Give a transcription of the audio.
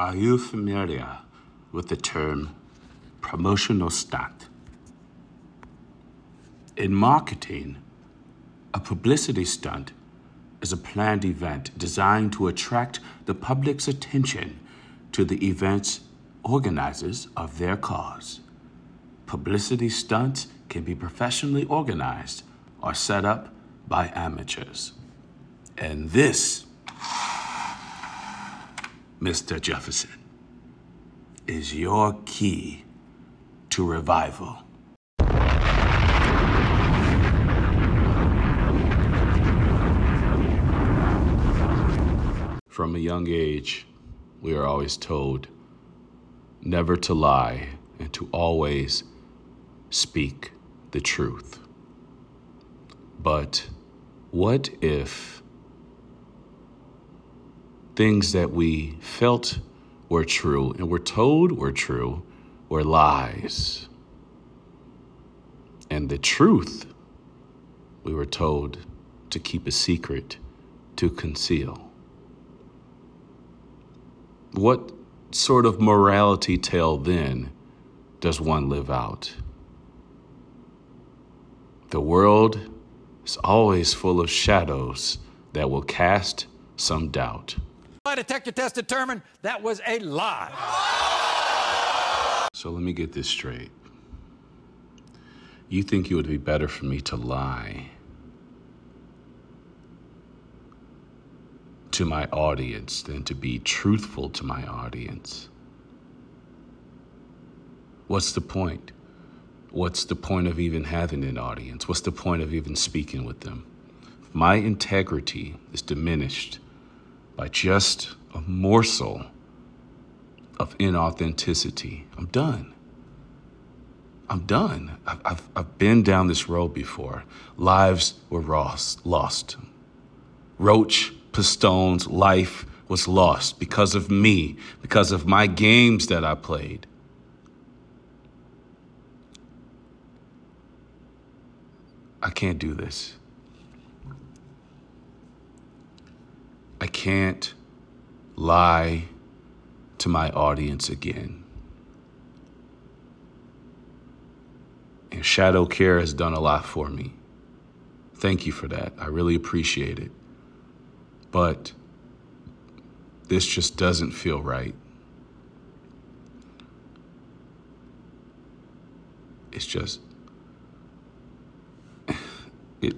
Are you familiar with the term promotional stunt? In marketing, a publicity stunt is a planned event designed to attract the public's attention to the event's organizers of their cause. Publicity stunts can be professionally organized or set up by amateurs. And this Mr. Jefferson, is your key to revival. From a young age, we are always told never to lie and to always speak the truth. But what if things that we felt were true and were told were true were lies. And the truth we were told to keep a secret, to conceal. What sort of morality tale then does one live out? The world is always full of shadows that will cast some doubt. Lie detector test determined that was a lie. So let me get this straight. You think it would be better for me to lie to my audience than to be truthful to my audience? What's the point? What's the point of even having an audience? What's the point of even speaking with them? My integrity is diminished by just a morsel of inauthenticity. I'm done. I'm done. I've, I've, I've been down this road before. Lives were lost. lost. Roach Pistone's life was lost because of me, because of my games that I played. I can't do this. Can't lie to my audience again. And ShadowCare has done a lot for me. Thank you for that. I really appreciate it. But this just doesn't feel right. It's just it